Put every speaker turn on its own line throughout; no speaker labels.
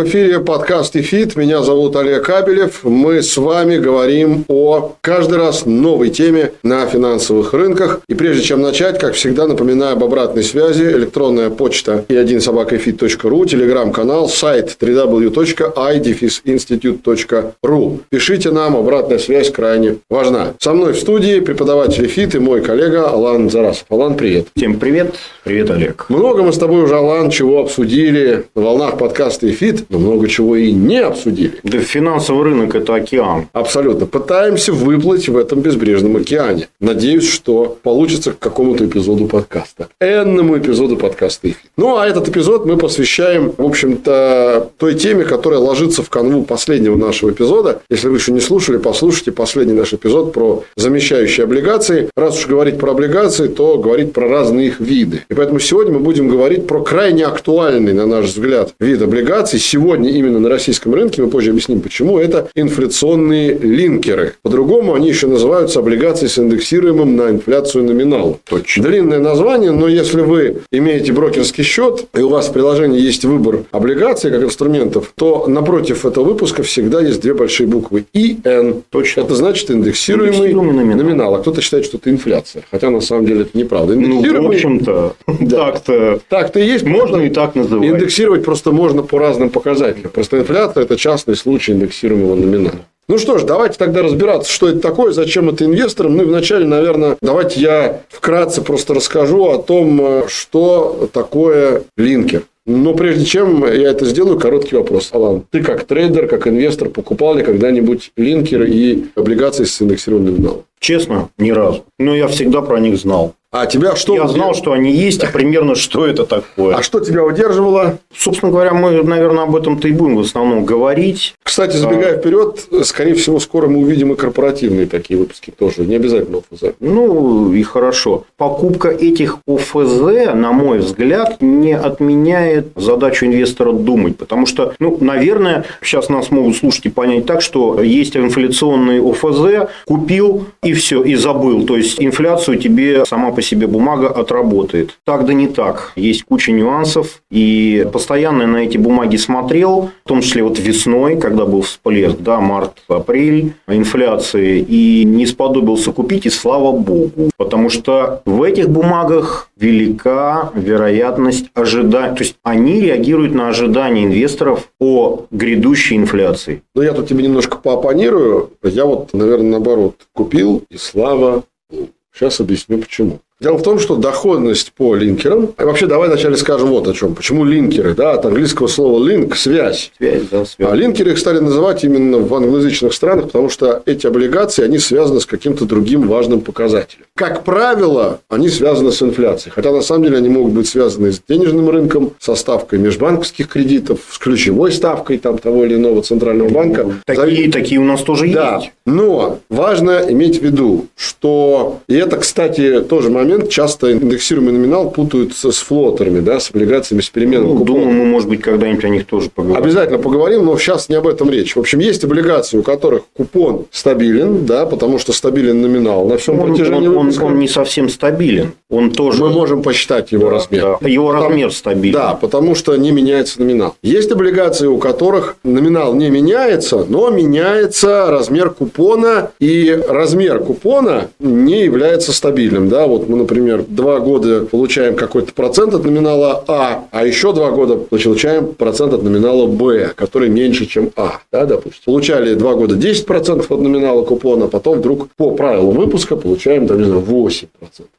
В эфире подкаст «ИФИТ». Меня зовут Олег Кабелев. Мы с вами говорим о каждый раз новой теме на финансовых рынках. И прежде чем начать, как всегда, напоминаю об обратной связи. Электронная почта и 1 собака ифит.ру, телеграм-канал, сайт www.ifitinstitute.ru. Пишите нам, обратная связь крайне важна. Со мной в студии преподаватель «ИФИТ» и мой коллега Алан Зарасов. Алан, привет.
Всем привет. Привет, Олег.
Много мы с тобой уже, Алан, чего обсудили на волнах подкаста «Эфит» много чего и не обсудили.
Да финансовый рынок – это океан.
Абсолютно. Пытаемся выплыть в этом безбрежном океане. Надеюсь, что получится к какому-то эпизоду подкаста. Энному эпизоду подкаста «Эфир». Ну, а этот эпизод мы посвящаем, в общем-то, той теме, которая ложится в канву последнего нашего эпизода. Если вы еще не слушали, послушайте последний наш эпизод про замещающие облигации. Раз уж говорить про облигации, то говорить про разные их виды. И поэтому сегодня мы будем говорить про крайне актуальный, на наш взгляд, вид облигаций. Сегодня именно на российском рынке, мы позже объясним почему, это инфляционные линкеры. По-другому они еще называются облигации с индексируемым на инфляцию номиналом. Точно. Длинное название, но если вы имеете брокерский счет, и у вас в приложении есть выбор облигаций как инструментов, то напротив этого выпуска всегда есть две большие буквы ИН. Точно. Это значит индексируемый, индексируемый номинал. номинал. А кто-то считает, что это инфляция. Хотя на самом деле это неправда.
Ну, в общем-то,
да. так-то. Так-то и есть.
Можно и так называть.
Индексировать просто можно по разным показателям показателя. Просто инфляция – это частный случай индексируемого номинала. Ну что ж, давайте тогда разбираться, что это такое, зачем это инвесторам. Ну и вначале, наверное, давайте я вкратце просто расскажу о том, что такое линкер. Но прежде чем я это сделаю, короткий вопрос. Алан, ты как трейдер, как инвестор покупал ли когда-нибудь линкеры и облигации с индексированным номиналом?
Честно, ни разу. Но я всегда про них знал.
А тебя что?
Я знал, что они есть, и примерно что это такое.
А что тебя удерживало?
Собственно говоря, мы, наверное, об этом-то и будем в основном говорить.
Кстати, забегая а... вперед, скорее всего, скоро мы увидим и корпоративные такие выпуски тоже, не обязательно ОФЗ.
Ну, и хорошо. Покупка этих ОФЗ, на мой взгляд, не отменяет задачу инвестора думать, потому что, ну, наверное, сейчас нас могут слушать и понять так, что есть инфляционный ОФЗ, купил и все, и забыл. То есть, инфляцию тебе сама по по себе бумага отработает. Так да не так. Есть куча нюансов. И постоянно на эти бумаги смотрел, в том числе вот весной, когда был всплеск, да, март-апрель, инфляции, и не сподобился купить, и слава богу. Потому что в этих бумагах велика вероятность ожидания. То есть, они реагируют на ожидания инвесторов о грядущей инфляции.
Но я тут тебе немножко поопонирую. Я вот, наверное, наоборот, купил, и слава Сейчас объясню почему. Дело в том, что доходность по линкерам... Вообще, давай вначале скажем вот о чем. Почему линкеры? Да, от английского слова link – связь.
Связь, да, связь.
А линкеры их стали называть именно в англоязычных странах, потому что эти облигации, они связаны с каким-то другим важным показателем. Как правило, они связаны с инфляцией. Хотя, на самом деле, они могут быть связаны с денежным рынком, со ставкой межбанковских кредитов, с ключевой ставкой там, того или иного центрального банка.
Такие, За... такие у нас тоже да. есть.
Но важно иметь в виду, что... И это, кстати, тоже момент часто индексируемый номинал путают с флотерами, да, с облигациями с переменным
ну, Думаю, мы, может быть, когда-нибудь о них тоже поговорим.
Обязательно поговорим, но сейчас не об этом речь. В общем, есть облигации, у которых купон стабилен, да, потому что стабилен номинал на всем
он,
протяжении
он, он, он не совсем стабилен. Он тоже...
Мы можем посчитать его
да,
размер.
Да. Его потому, размер стабилен.
Да, потому что не меняется номинал. Есть облигации, у которых номинал не меняется, но меняется размер купона, и размер купона не является стабильным. Да, вот мы например, два года получаем какой-то процент от номинала А, а еще два года получаем процент от номинала Б, который меньше, чем А. Да, допустим. Получали два года 10% от номинала купона, потом вдруг по правилу выпуска получаем, там, не Правильно, 8%.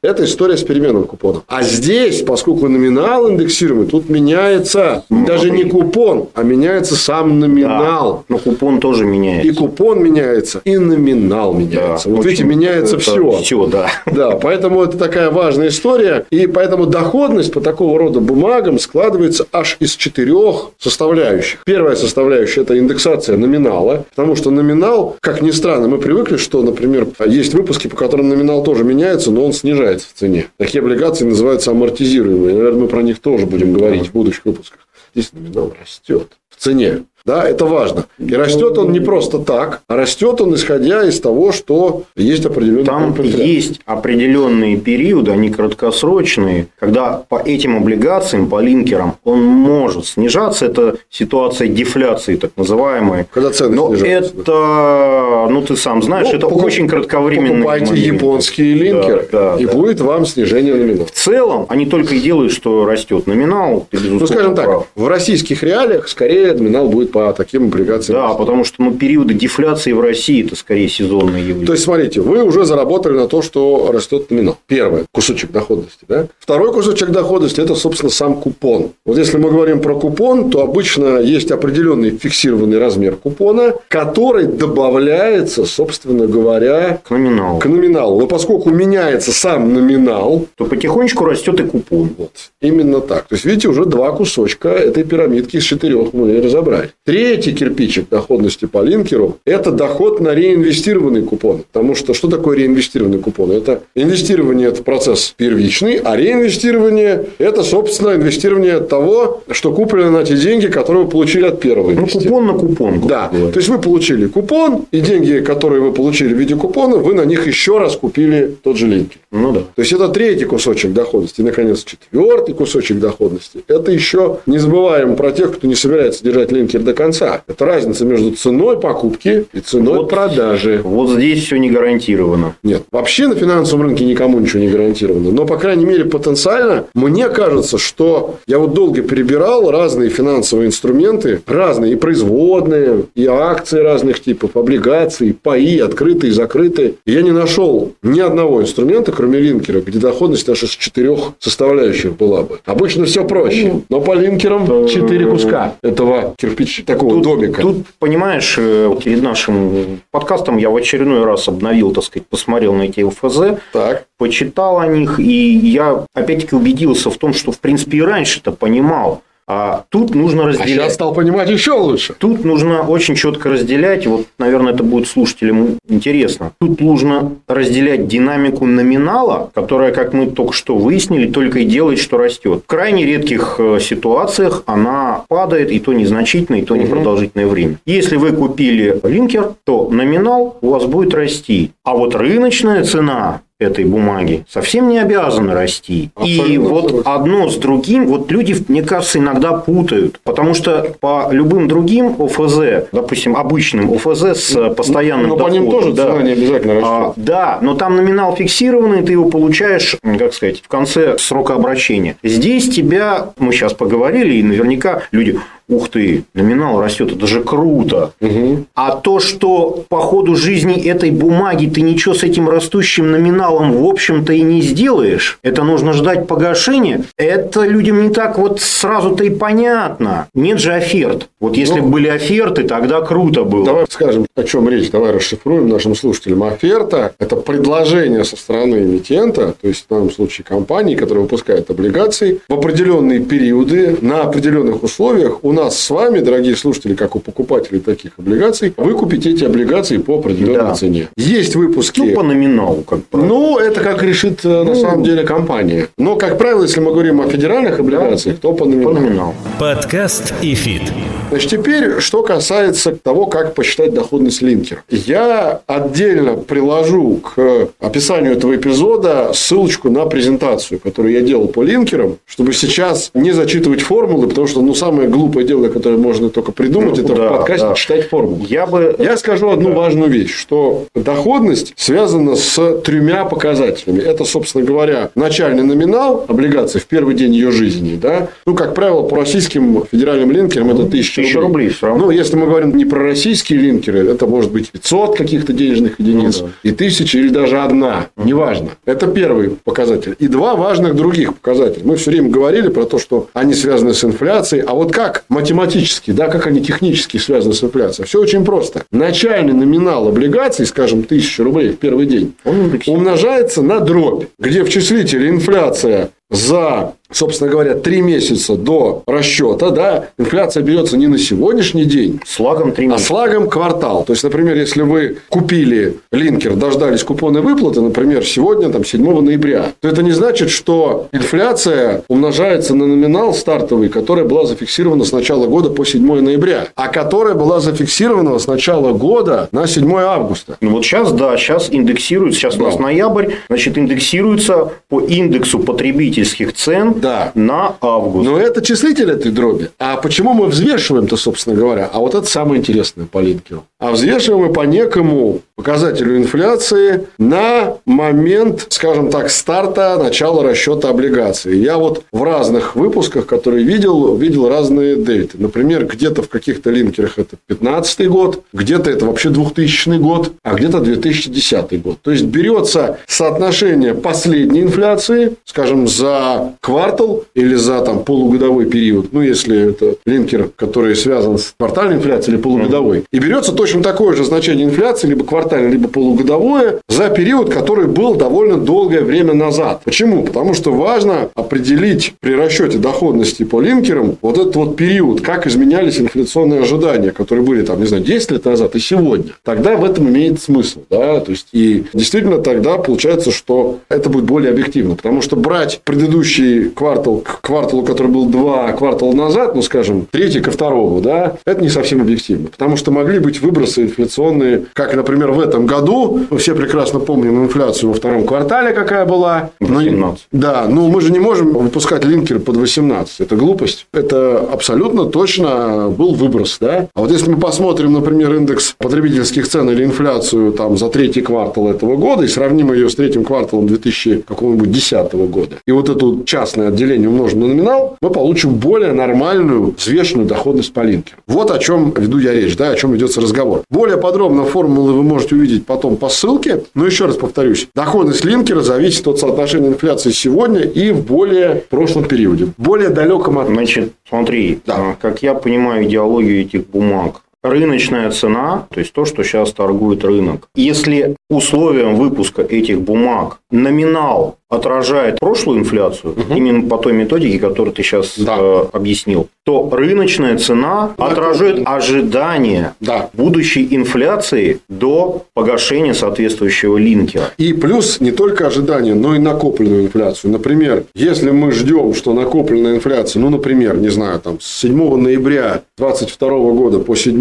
Это история с переменным купоном. А здесь, поскольку номинал индексируемый, тут меняется даже не купон, а меняется сам номинал.
Но купон тоже меняется.
И купон меняется, и номинал меняется. вот
очень
видите, меняется все.
Все, да.
Да, поэтому это такая важная история. И поэтому доходность по такого рода бумагам складывается аж из четырех составляющих. Первая составляющая – это индексация номинала. Потому что номинал, как ни странно, мы привыкли, что, например, есть выпуски, по которым номинал тоже меняется, но он снижается в цене. Такие облигации называются амортизируемые. Наверное, мы про них тоже будем говорить в будущих выпусках. Здесь номинал растет в цене. Да, это важно. И растет он не просто так, а растет он исходя из того, что есть определенный
Там есть определенные периоды, они краткосрочные, когда по этим облигациям, по линкерам, он может снижаться. Это ситуация дефляции, так называемая.
Когда цены
Но
снижаются.
это, ну ты сам знаешь,
Ну,
это
покуп-
очень кратковременный
Покупайте
момент.
японские линкеры,
Да, да,
и
да.
будет вам снижение номинала.
В целом, они только и делают, что растет номинал.
Ну, скажем так,
прав.
в российских реалиях скорее номинал будет по таким облигациям.
Да, потому что ну, периоды дефляции в России это скорее сезонные явления.
То есть, смотрите, вы уже заработали на то, что растет номинал. Первый кусочек доходности. Да? Второй кусочек доходности – это, собственно, сам купон. Вот если мы говорим про купон, то обычно есть определенный фиксированный размер купона, который добавляется, собственно говоря,
к номиналу.
к номиналу. Но поскольку меняется сам номинал,
То потихонечку растет и купон.
Вот. Именно так. То есть, видите, уже два кусочка этой пирамидки из четырех мы разобрали. Третий кирпичик доходности по линкеру – это доход на реинвестированный купон. Потому что что такое реинвестированный купон? Это инвестирование – это процесс первичный, а реинвестирование – это, собственно, инвестирование того, что куплено на те деньги, которые вы получили от первого
Ну, купон на купон.
Да,
говоря.
то есть вы получили купон, и деньги, которые вы получили в виде купона, вы на них еще раз купили тот же линкер.
Ну да.
То есть это третий кусочек доходности. И, наконец, четвертый кусочек доходности. Это еще не забываем про тех, кто не собирается держать линкер до конца. Это разница между ценой покупки и ценой
Вот.
продажи.
Вот здесь все не гарантировано.
Нет, вообще на финансовом рынке никому ничего не гарантировано. Но, по крайней мере, потенциально, мне кажется, что я вот долго перебирал разные финансовые инструменты, разные, и производные, и акции разных типов, облигации, паи, открытые, закрытые. И я не нашел ни одного инструмента, кроме линкера, где доходность аж из четырех составляющих была бы. Обычно все проще. Но по линкерам четыре куска этого кирпича, такого домика.
Тут, понимаешь, э, перед нашим подкастом я в очередной раз обновил, так сказать, посмотрел на эти ЛФЗ,
Так.
почитал о них, и я опять-таки убедился в том, что, в принципе, и раньше-то понимал. А тут нужно
А
разделять.
сейчас стал понимать еще лучше.
Тут нужно очень четко разделять, вот, наверное, это будет слушателям интересно. Тут нужно разделять динамику номинала, которая, как мы только что выяснили, только и делает, что растет. В крайне редких э, ситуациях она падает, и то незначительно, и то непродолжительное время. Если вы купили линкер, то номинал у вас будет расти. А вот рыночная цена этой бумаги совсем не обязана расти. И
Абсолютно
вот
согласен.
одно с другим, вот люди, мне кажется, иногда путают. Потому что по любым другим ОФЗ, допустим, обычным ОФЗ с постоянным
Но по ним
доходом,
тоже
да,
цена не обязательно растет.
а, да, но там номинал фиксированный, ты его получаешь, как сказать, в конце срока обращения. Здесь тебя, мы сейчас поговорили, и наверняка люди, ух ты, номинал растет, это же круто.
Мгм.
А то, что по ходу жизни этой бумаги ты ничего с этим растущим номиналом, в общем-то, и не сделаешь, это нужно ждать погашения, это людям не так вот сразу-то и понятно. Нет же оферт. Вот если
Ну,
бы были оферты, тогда круто было.
Давай скажем, о чем речь, давай расшифруем нашим слушателям. Оферта – это предложение со стороны эмитента, то есть в данном случае компании, которая выпускает облигации, в определенные периоды, на определенных условиях у нас с вами, дорогие слушатели, как у покупателей таких облигаций, выкупить эти облигации по определенной
Да.
цене. Есть выпуски...
Ну, по номиналу, как правило.
Ну, это как решит э, на
Ну.
самом деле компания. Но, как правило, если мы говорим о федеральных облигациях, то по
по
номиналу.
номиналу.
Подкаст ИФИТ.
Значит, теперь, что касается того, как посчитать доходность линкера. Я отдельно приложу к описанию этого эпизода ссылочку на презентацию, которую я делал по линкерам, чтобы сейчас не зачитывать формулы, потому что ну, самое глупое дело, которое можно только придумать,
Ну,
это
да,
в подкасте
да.
читать формулы.
Я бы...
Я скажу одну важную вещь, что доходность связана с тремя показателями. Это, собственно говоря, начальный номинал облигации в первый день ее жизни. Да? Ну, как правило, по российским федеральным линкерам это 1000
1000 рублей все равно.
Ну, если мы говорим не про российские линкеры, это может быть 500 каких-то денежных единиц,
Ну да.
и тысяча, или даже одна, неважно. Это первый показатель. И два важных других показателя. Мы все время говорили про то, что они связаны с инфляцией, а вот как математически, да, как они технически связаны с инфляцией? Все очень просто. Начальный номинал облигаций, скажем, тысяча рублей в первый день,
Он
умножается на дробь, где в числителе инфляция за, собственно говоря, три месяца до расчета, да, инфляция берется не на сегодняшний день,
С лагом 3
а
месяца.
с лагом квартал. То есть, например, если вы купили линкер, дождались купонной выплаты, например, сегодня, там, 7 ноября, то это не значит, что инфляция умножается на номинал стартовый, которая была зафиксирована с начала года по 7 ноября, а которая была зафиксирована с начала года на 7 августа.
Ну вот сейчас, да, сейчас индексируется, сейчас у нас
Да.
ноябрь, значит, индексируется по индексу потребительских цен
Да.
на август.
Но это числитель этой дроби. А почему мы взвешиваем-то, собственно говоря? А вот это самое интересное по линкеру. А взвешиваем мы по некому показателю инфляции на момент, скажем так, старта, начала расчета облигаций. Я вот в разных выпусках, которые видел, видел разные дельты. Например, где-то в каких-то линкерах это 15 год, где-то это вообще 2000 год, а где-то 2010 год. То есть, берется соотношение последней инфляции, скажем, за квартал или за там, полугодовой период, ну, если это линкер, который связан с квартальной инфляцией или полугодовой, и берется точно такое же значение инфляции, либо квартальное, либо полугодовое, за период, который был довольно долгое время назад. Почему? Потому что важно определить при расчете доходности по линкерам вот этот вот период, как изменялись инфляционные ожидания, которые были там, не знаю, 10 лет назад и сегодня. Тогда в этом имеет смысл. Да? То есть, и действительно тогда получается, что это будет более объективно. Потому что брать предыдущий квартал к кварталу, который был два квартала назад, ну, скажем, третий ко второму, да, это не совсем объективно. Потому что могли быть выбросы инфляционные, как, например, в этом году. Мы все прекрасно помним инфляцию во втором квартале, какая была. Но-
18.
да, ну мы же не можем выпускать линкер под 18. Это глупость. Это абсолютно точно был выброс. Да? А вот если мы посмотрим, например, индекс потребительских цен или инфляцию там, за третий квартал этого года и сравним ее с третьим кварталом 2010 года, и вот это частное отделение умножим на номинал, мы получим более нормальную, взвешенную доходность по линкеру. Вот о чем веду я речь, да, о чем ведется разговор. Более подробно формулы вы можете увидеть потом по ссылке. Но еще раз повторюсь, доходность линкера зависит от соотношения инфляции сегодня и в более прошлом периоде, более далеком от
Значит, смотри,
Да.
а, как я понимаю идеологию этих бумаг, рыночная цена, то есть то, что сейчас торгует рынок. Если условием выпуска этих бумаг номинал отражает прошлую инфляцию, именно по той методике, которую ты сейчас
Да.
э, объяснил, то рыночная цена отражает ожидания
Да.
будущей инфляции до погашения соответствующего линкера.
И плюс не только ожидания, но и накопленную инфляцию. Например, если мы ждем, что накопленная инфляция, ну, например, не знаю, там, с 7 ноября 2022 года по 7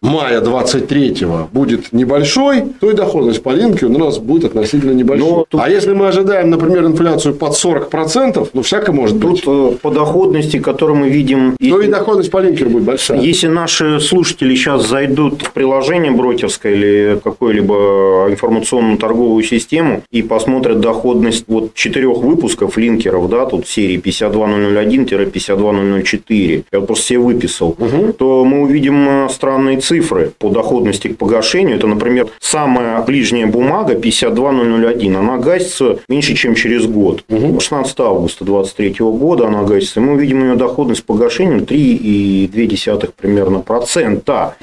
мая 2023 будет небольшой, то и доходность по линке у нас будет относительно небольшой.
Но тут-
А если мы ожидаем, например, инфляцию под 40%, ну, всякое может быть,
Тут э, по доходности, которую мы видим... если-
и доходность по линкеру будет большая.
Если наши слушатели сейчас зайдут в приложение брокерское или какую-либо информационную торговую систему и посмотрят доходность вот четырех выпусков линкеров, да, тут серии 52001-52004, я просто себе выписал, то мы увидим э, странные цифры по доходности к погашению. Это, например, самая ближняя бумага 52001, она гасится меньше, чем через год. 16 августа 2023 года она гасится. И мы увидим ее доходность по погашению 3,2 примерно процента.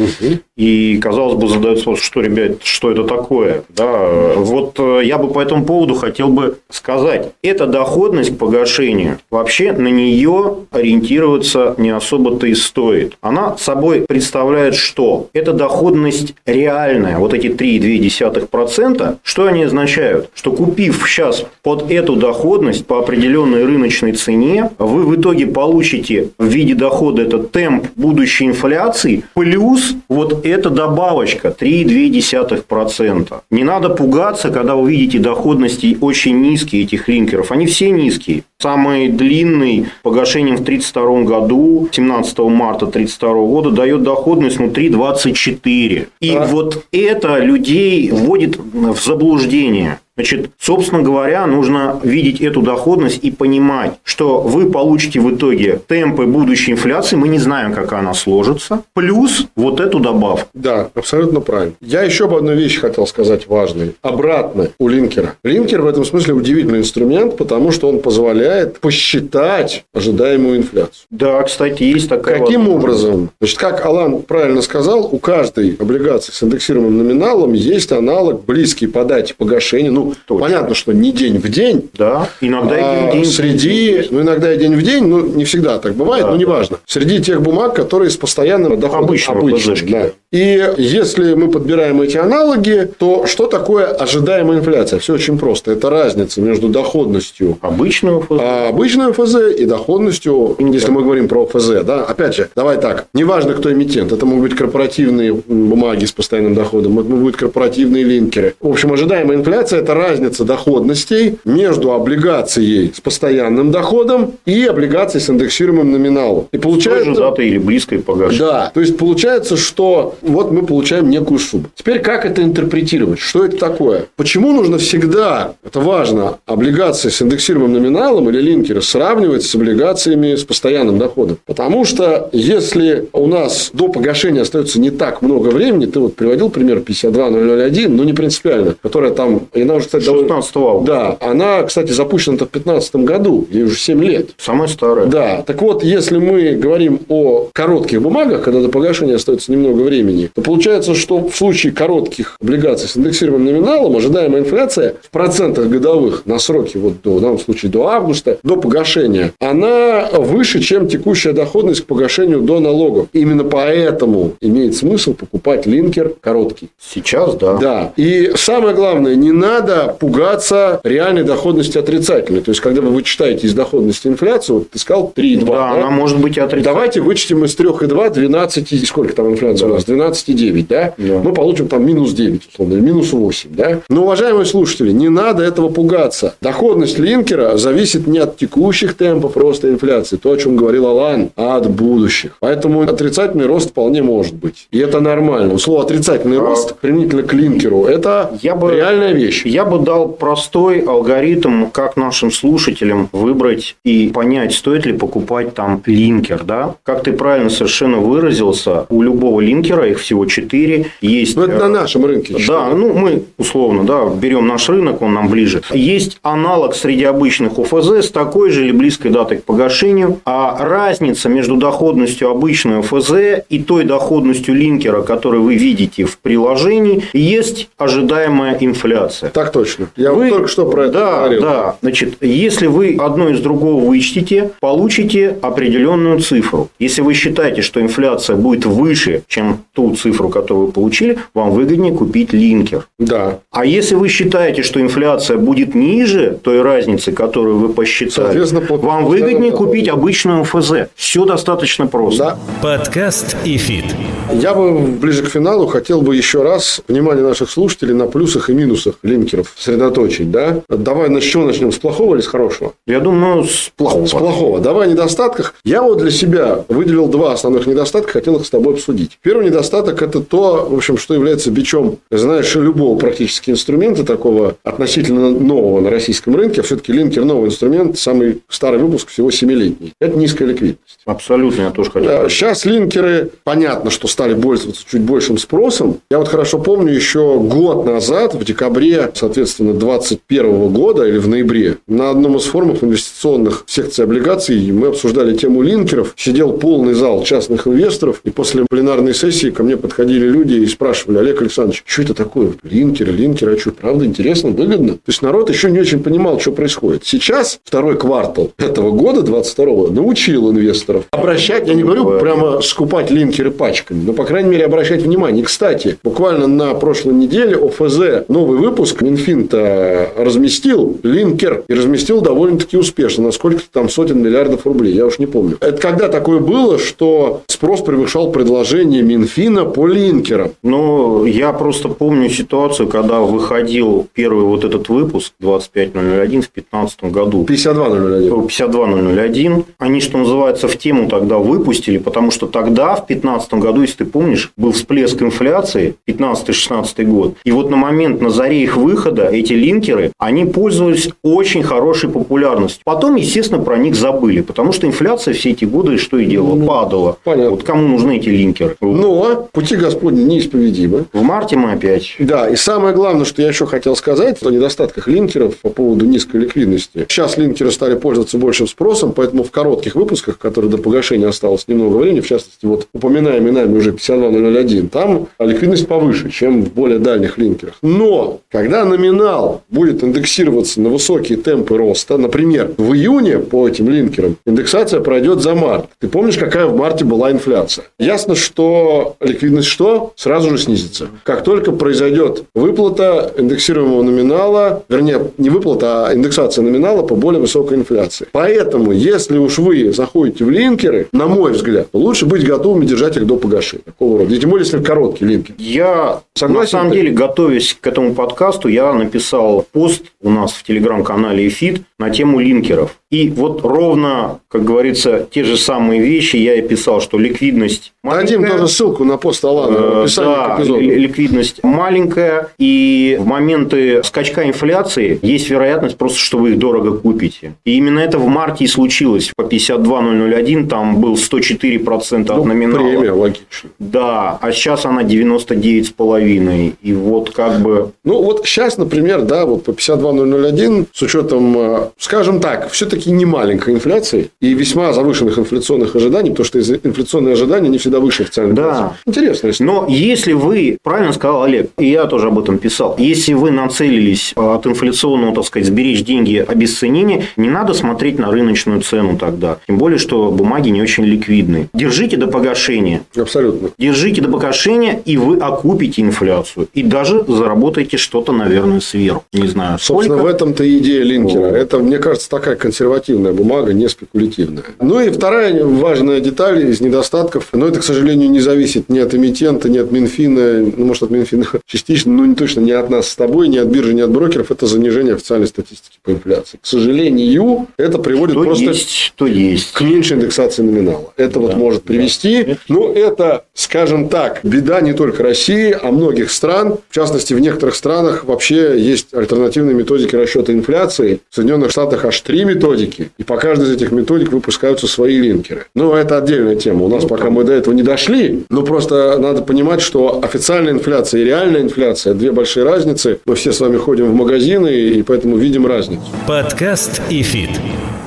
И, казалось бы, задается вопрос, что, ребят, что это такое? Да, вот э, я бы по этому поводу хотел бы сказать. Эта доходность к погашению, вообще на нее ориентироваться не особо-то и стоит. Она собой представляет что? Это доходность реальная. Вот эти 3,2%, что они означают? Что купив сейчас под эту доходность по определенной рыночной цене, вы в итоге получите в виде дохода этот темп будущей инфляции плюс вот эта добавочка 3,2%. Не надо пугаться, когда вы видите доходности очень низкие этих линкеров. Они все низкие. Самый длинный погашением в 1932 году, 17 марта 1932 года, дает доходность ну, 3,24. И
А.
вот это людей вводит в заблуждение. Значит, собственно говоря, нужно видеть эту доходность и понимать, что вы получите в итоге темпы будущей инфляции, мы не знаем, как она сложится, плюс вот эту добавку.
Да, абсолютно правильно. Я еще об одной вещи хотел сказать важной. Обратно у линкера. Линкер в этом смысле удивительный инструмент, потому что он позволяет посчитать ожидаемую инфляцию.
Да, кстати, есть такая
Каким образом? Значит, как Алан правильно сказал, у каждой облигации с индексируемым номиналом есть аналог, близкий по дате погашения. Ну,
Точно.
понятно, что не день в день,
Да, иногда и
а
день в день.
среди, ну, иногда и день в день, ну, не всегда так бывает,
Да,
но неважно. Среди тех бумаг, которые с постоянным доходом.
Обычного
Обычным, да.
да.
И если мы подбираем эти аналоги, то что такое ожидаемая инфляция? Все очень просто. Это разница между доходностью
Обычного ФЗ.
а обычную ФЗ и доходностью, если мы говорим про ФЗ, да, опять же, давай так, неважно, кто эмитент, это могут быть корпоративные бумаги с постоянным доходом, это могут быть корпоративные линкеры. В общем, ожидаемая инфляция – это разница доходностей между облигацией с постоянным доходом и облигацией с индексируемым номиналом. И получается...
датой или близкой погашения.
Да, то есть получается, что вот мы получаем некую сумму. Теперь как это интерпретировать? Что это такое? Почему нужно всегда, это важно, облигации с индексируемым номиналом или линкеры сравнивать с облигациями с постоянным доходом? Потому что если у нас до погашения остается не так много времени, ты вот приводил пример 52001, ну не принципиально, которая там, и она уже, кстати, довольно-
16 августа.
Да, она, кстати, запущена-то в 2015 году, ей уже 7 лет.
Самая старая.
Да, так вот, если мы говорим о коротких бумагах, когда до погашения остается немного времени, то получается, что в случае коротких облигаций с индексированным номиналом ожидаемая инфляция в процентах годовых на сроки, вот до, в данном случае до августа, до погашения, она выше, чем текущая доходность к погашению до налогов. Именно поэтому имеет смысл покупать линкер короткий.
Сейчас, да.
Да. И самое главное, не надо пугаться реальной доходности отрицательной. То есть, когда вы вычитаете из доходности инфляцию, вот ты сказал 3,2.
Да, она может быть отрицательной.
Давайте вычтем из 3,2 12, и сколько там инфляция у нас? 12,9, да?
Да.
Мы получим там минус 9, условно, или минус 8, да? Но, уважаемые слушатели, не надо этого пугаться. Доходность линкера зависит не от текущих темпов роста инфляции, то, о чем говорил Алан, а от будущих. Поэтому отрицательный рост вполне может быть. И это нормально. Слово отрицательный
А-
рост применительно к линкеру – это
Я бы-
реальная вещь.
Я бы дал простой алгоритм, как нашим слушателям выбрать и понять, стоит ли покупать там линкер. Да? Как ты правильно совершенно выразился, у любого линкера, их всего 4, есть...
Ну, это
э,
на нашем рынке.
Да, ну мы условно, да, берем наш рынок, он нам ближе. Есть аналог среди обычных ОФЗ с такой же или близкой датой к погашению, а разница между доходностью обычной ОФЗ и той доходностью линкера, который вы видите в приложении, есть ожидаемая инфляция.
Так точно. Я
Вы-
вот только что про это
да,
говорил.
Да, значит, если вы одно из другого вычтете, получите определенную цифру. Если вы считаете, что инфляция будет выше, чем ту цифру, которую вы получили, вам выгоднее купить линкер.
Да.
А если вы считаете, что инфляция будет ниже той разницы, которую вы посчитали, вам выгоднее купить обычную ОФЗ. Все достаточно просто.
Да.
Подкаст ИФИТ.
Я бы ближе к финалу хотел бы еще раз внимание наших слушателей на плюсах и минусах линкеров сосредоточить. Да? Давай с чего начнем? С плохого или с хорошего?
Я думаю, с плохого.
С плохого. Давай о недостатках. Я вот для себя выделил два основных недостатка, хотел их с тобой обсудить. Первый недостаток – это то, в общем, что является бичом, знаешь, любого практически инструмента такого относительно нового на российском рынке. Все-таки линкер новый инструмент, самый старый выпуск, всего 7-летний. Это низкая ликвидность.
Абсолютно, я тоже хотел.
Да, Сейчас линкеры, понятно, что стали пользоваться чуть большим спросом. Я вот хорошо помню, еще год назад, в декабре, соответственно, 2021 года или в ноябре, на одном из форумов инвестиционных секций облигаций мы обсуждали тему линкеров. Сидел полный зал частных инвесторов, и после пленарной сессии ко мне подходили люди и спрашивали, Олег Александрович, что это такое? Линкеры, линкеры, а что, правда интересно, выгодно? То есть, народ еще не очень понимал, что происходит. Сейчас, второй квартал этого года, 22 научил инвесторов обращать, я не говорю прямо скупать линкеры пачками, но, по крайней мере, обращать внимание. И, кстати, буквально на прошлой неделе ОФЗ новый выпуск Минфин-то разместил линкер и разместил довольно-таки успешно, на сколько там сотен миллиардов рублей, я уж не помню. Это когда такое было, что спрос превышал предложение Минфина по линкерам?
Ну, я просто помню ситуацию, когда выходил первый вот этот выпуск 25.001 в 2015 году.
52.001.
52001. Они, что называется, в тему тогда выпустили, потому что тогда, в 2015 году, если ты помнишь, был всплеск инфляции, 15-16 год. И вот на момент, на заре их выхода, выхода эти линкеры, они пользовались очень хорошей популярностью. Потом, естественно, про них забыли, потому что инфляция все эти годы что и делала? Ну, падала. Понятно. Вот кому нужны эти линкеры?
Но пути Господни неисповедимы.
В марте мы опять.
Да, и самое главное, что я еще хотел сказать, о недостатках линкеров по поводу низкой ликвидности. Сейчас линкеры стали пользоваться большим спросом, поэтому в коротких выпусках, которые до погашения осталось немного времени, в частности, вот упоминаемый нами уже 52001, там ликвидность повыше, чем в более дальних линкерах. Но, когда номинал будет индексироваться на высокие темпы роста, например, в июне по этим линкерам индексация пройдет за март. Ты помнишь, какая в марте была инфляция? Ясно, что ликвидность что? Сразу же снизится. Как только произойдет выплата индексируемого номинала, вернее, не выплата, а индексация номинала по более высокой инфляции. Поэтому, если уж вы заходите в линкеры, на мой взгляд, лучше быть готовыми держать их до погашения. Такого рода. И тем более, если короткий линкер.
Я, Согласен, на самом деле, готовясь к этому подкасту, я написал пост у нас в телеграм-канале EFIT на тему линкеров. И вот ровно, как говорится, те же самые вещи я и писал, что ликвидность
маленькая. Дадим тоже ссылку на пост Алана в
э, описании да, к эпизоду. ликвидность маленькая, и в моменты скачка инфляции есть вероятность просто, что вы их дорого купите. И именно это в марте и случилось. По 52.001 там был 104% ну, от номинала.
Премия, логично.
Да, а сейчас она 99,5. И вот как бы...
Ну, вот сейчас, например, да, вот по 52.001 с учетом, э, скажем так, все-таки не маленькой инфляции и весьма завышенных инфляционных ожиданий, потому что инфляционные ожидания не всегда выше официальной
да. инфляции.
Интересно.
Но если вы, правильно сказал Олег, и я тоже об этом писал, если вы нацелились от инфляционного, так сказать, сберечь деньги обесценения, не надо смотреть на рыночную цену тогда. Тем более, что бумаги не очень ликвидны. Держите до погашения.
Абсолютно.
Держите до погашения, и вы окупите инфляцию. И даже заработаете что-то, наверное, сверху. Не знаю,
Собственно, сколько. в этом-то идея линкера. Это, мне кажется, такая консервативная бумага, не спекулятивная. Ну и вторая важная деталь из недостатков, но это, к сожалению, не зависит ни от эмитента, ни от Минфина, ну, может, от Минфина частично, но не точно не от нас с тобой, ни от биржи, ни от брокеров, это занижение официальной статистики по инфляции. К сожалению, это приводит
что
просто
есть, то есть.
к меньшей индексации номинала. Это да, вот может привести, да. ну, это, скажем так, беда не только России, а многих стран. В частности, в некоторых странах вообще есть альтернативные методики расчета инфляции. В Соединенных Штатах аж три методики. И по каждой из этих методик выпускаются свои линкеры. Ну, это отдельная тема. У нас ну, пока мы до этого не дошли. Но просто надо понимать, что официальная инфляция и реальная инфляция – две большие разницы. Мы все с вами ходим в магазины, и поэтому видим разницу.
Подкаст ИФИТ.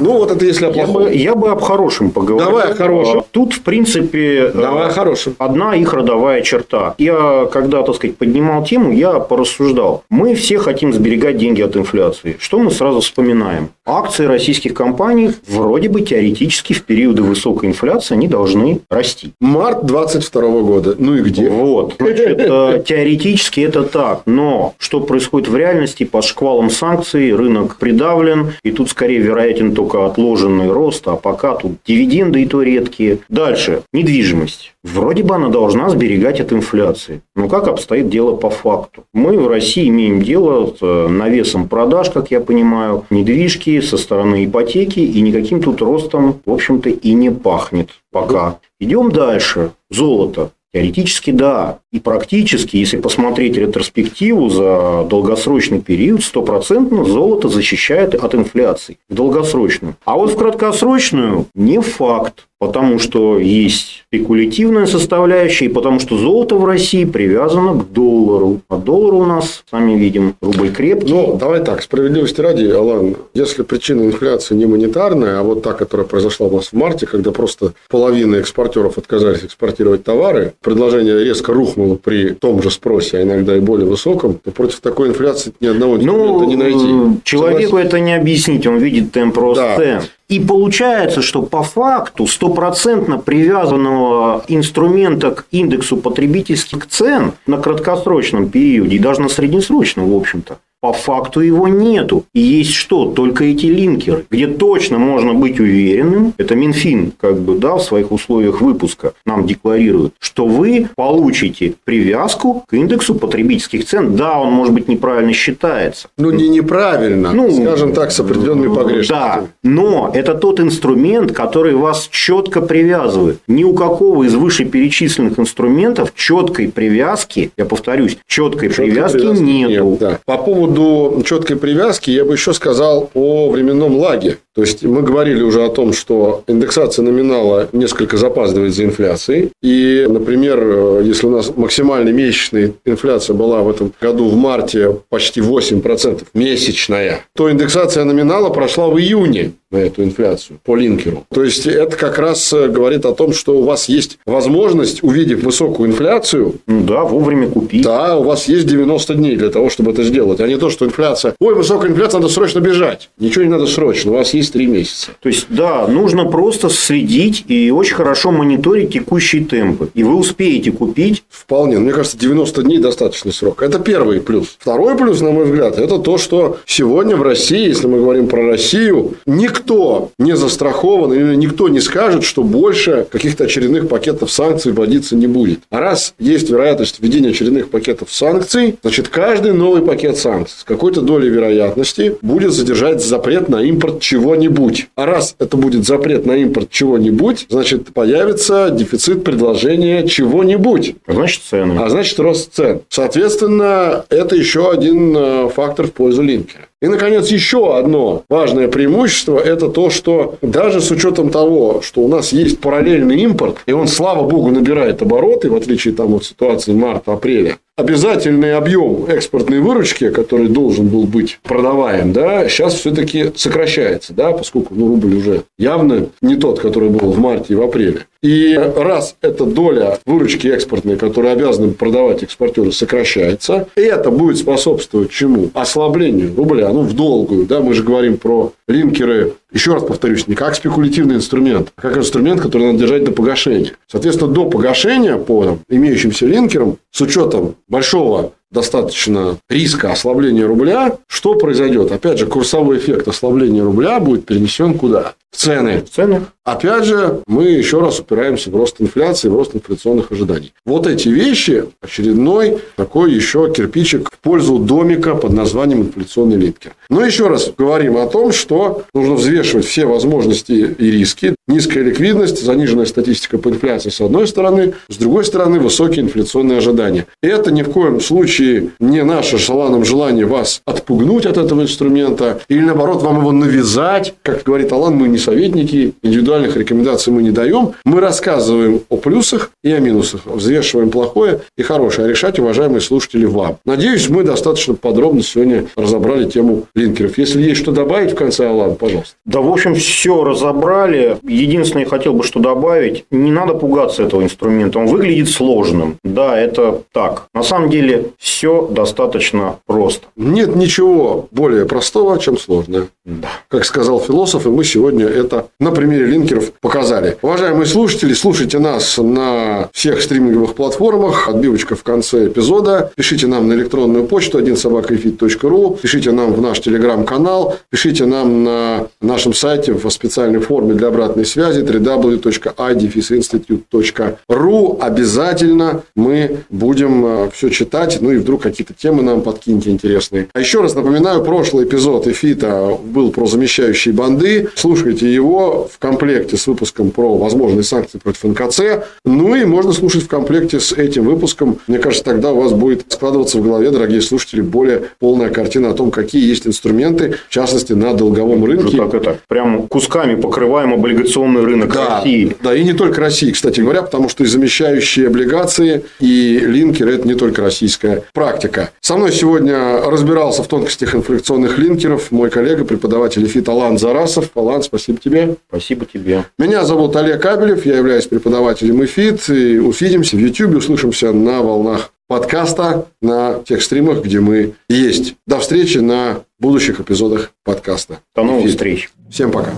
Ну, вот это если о
плохом. Я бы, я бы об хорошем поговорил.
Давай о хорошем. А,
тут, в принципе,
Давай о хорошем.
одна их родовая черта. Я, когда, так сказать, поднимал тему, я порассуждал. Мы все хотим сберегать деньги от инфляции. Что мы сразу вспоминаем? Там. Акции российских компаний вроде бы теоретически в периоды высокой инфляции они должны расти.
Март 22 года. Ну и где?
Вот. Значит, э, теоретически это так. Но что происходит в реальности? Под шквалом санкций рынок придавлен. И тут скорее вероятен только только отложенный рост, а пока тут дивиденды и то редкие. Дальше. Недвижимость. Вроде бы она должна сберегать от инфляции. Но как обстоит дело по факту? Мы в России имеем дело с э, навесом продаж, как я понимаю, недвижки со стороны ипотеки, и никаким тут ростом, в общем-то, и не пахнет пока. Идем дальше. Золото. Теоретически да. И практически, если посмотреть ретроспективу за долгосрочный период, стопроцентно золото защищает от инфляции в долгосрочную. А вот в краткосрочную не факт. Потому что есть спекулятивная составляющая, и потому что золото в России привязано к доллару. А доллар у нас, сами видим, рубль крепкий.
Ну, давай так, справедливости ради, Алан, если причина инфляции не монетарная, а вот та, которая произошла у нас в марте, когда просто половина экспортеров отказались экспортировать товары, предложение резко рухнуло при том же спросе, а иногда и более высоком, то против такой инфляции ни одного
инструмента ну, не найти. Человеку Согласен? это не объяснить, он видит темп роста да. И получается, что по факту стопроцентно привязанного инструмента к индексу потребительских цен на краткосрочном периоде и даже на среднесрочном, в общем-то, по факту его нету. И есть что? Только эти линкеры, где точно можно быть уверенным, это Минфин как бы да, в своих условиях выпуска нам декларирует, что вы получите привязку к индексу потребительских цен. Да, он может быть неправильно считается.
Ну, не неправильно, ну, скажем так, с определенными погрешностями.
Да, но это тот инструмент, который вас четко привязывает. Ни у какого из вышеперечисленных инструментов четкой привязки, я повторюсь, четкой, четкой привязки, привязки нету. Нет,
да. По поводу поводу четкой привязки я бы еще сказал о временном лаге. То есть мы говорили уже о том, что индексация номинала несколько запаздывает за инфляцией. И, например, если у нас максимальная месячная инфляция была в этом году в марте почти 8% месячная, то индексация номинала прошла в июне на эту инфляцию по линкеру. То есть это как раз э, говорит о том, что у вас есть возможность, увидев высокую инфляцию,
ну да, вовремя купить.
Да, у вас есть 90 дней для того, чтобы это сделать, а не то, что инфляция. Ой, высокая инфляция, надо срочно бежать. Ничего не надо срочно, у вас есть 3 месяца.
То есть, да, нужно просто следить и очень хорошо мониторить текущие темпы. И вы успеете купить.
Вполне. Мне кажется, 90 дней достаточный срок. Это первый плюс. Второй плюс, на мой взгляд, это то, что сегодня в России, если мы говорим про Россию, никто никто не застрахован, или никто не скажет, что больше каких-то очередных пакетов санкций вводиться не будет. А раз есть вероятность введения очередных пакетов санкций, значит, каждый новый пакет санкций с какой-то долей вероятности будет задержать запрет на импорт чего-нибудь. А раз это будет запрет на импорт чего-нибудь, значит, появится дефицит предложения чего-нибудь.
А значит, цены.
А значит, рост цен. Соответственно, это еще один э, фактор в пользу линкера. И, наконец, еще одно важное преимущество – это то, что даже с учетом того, что у нас есть параллельный импорт, и он, слава богу, набирает обороты, в отличие там, от ситуации марта-апреля, обязательный объем экспортной выручки, который должен был быть продаваем, да, сейчас все-таки сокращается, да, поскольку ну, рубль уже явно не тот, который был в марте и в апреле. И раз эта доля выручки экспортной, которую обязаны продавать экспортеры, сокращается, это будет способствовать чему? Ослаблению рубля, ну, в долгую, да, мы же говорим про линкеры, еще раз повторюсь, не как спекулятивный инструмент, а как инструмент, который надо держать до погашения. Соответственно, до погашения по там, имеющимся линкерам, с учетом большого достаточно риска ослабления рубля, что произойдет? Опять же, курсовой эффект ослабления рубля будет перенесен куда? В цены. В цены. Опять же, мы еще раз упираемся в рост инфляции, в рост инфляционных ожиданий. Вот эти вещи очередной такой еще кирпичик в пользу домика под названием инфляционный линкер. Но еще раз говорим о том, что нужно взвешивать все возможности и риски. Низкая ликвидность, заниженная статистика по инфляции с одной стороны, с другой стороны высокие инфляционные ожидания. И это ни в коем случае не наше желанное желание вас отпугнуть от этого инструмента или наоборот вам его навязать. Как говорит Алан, мы не советники, индивидуальных рекомендаций мы не даем. Мы рассказываем о плюсах и о минусах, взвешиваем плохое и хорошее. А решать, уважаемые слушатели, вам. Надеюсь, мы достаточно подробно сегодня разобрали тему линкеров. Если есть что добавить в конце, Алан, пожалуйста.
Да, в общем, все разобрали. Единственное, хотел бы что добавить. Не надо пугаться этого инструмента. Он выглядит сложным. Да, это так. На самом деле, все достаточно просто.
Нет ничего более простого, чем сложное. Да. Как сказал философ, и мы сегодня это на примере линкеров показали. Уважаемые слушатели, слушайте нас на всех стриминговых платформах. Отбивочка в конце эпизода. Пишите нам на электронную почту 1собакаэфит.ру. Пишите нам в наш телеграм-канал. Пишите нам на нашем сайте в специальной форме для обратной связи www.idefisinstitute.ru. Обязательно мы будем э, все читать. Ну и вдруг какие-то темы нам подкиньте интересные. А еще раз напоминаю, прошлый эпизод Эфита был про замещающие банды. Слушайте его в комплекте с выпуском про возможные санкции против НКЦ. Ну и можно слушать в комплекте с этим выпуском. Мне кажется, тогда у вас будет складываться в голове, дорогие слушатели, более полная картина о том, какие есть инструменты, в частности, на долговом рынке.
Как это? Прям кусками покрываем облигационный рынок
да,
России.
Да, и не только России, кстати говоря, потому что и замещающие облигации, и линкеры – это не только российская практика. Со мной сегодня разбирался в тонкостях инфляционных линкеров мой коллега, преподаватель ИФИТ Алан Зарасов. Алан, спасибо тебе.
Спасибо тебе.
Меня зовут Олег Кабелев, я являюсь преподавателем ИФИТ. И увидимся в YouTube, услышимся на волнах подкаста, на тех стримах, где мы есть. До встречи на будущих эпизодах подкаста.
До новых встреч.
Всем пока.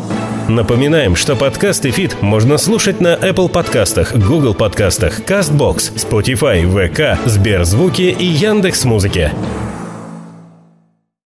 Напоминаем, что подкаст ИФИТ можно слушать на Apple подкастах, Google подкастах, CastBox, Spotify, VK, Сберзвуки и Яндекс.Музыке.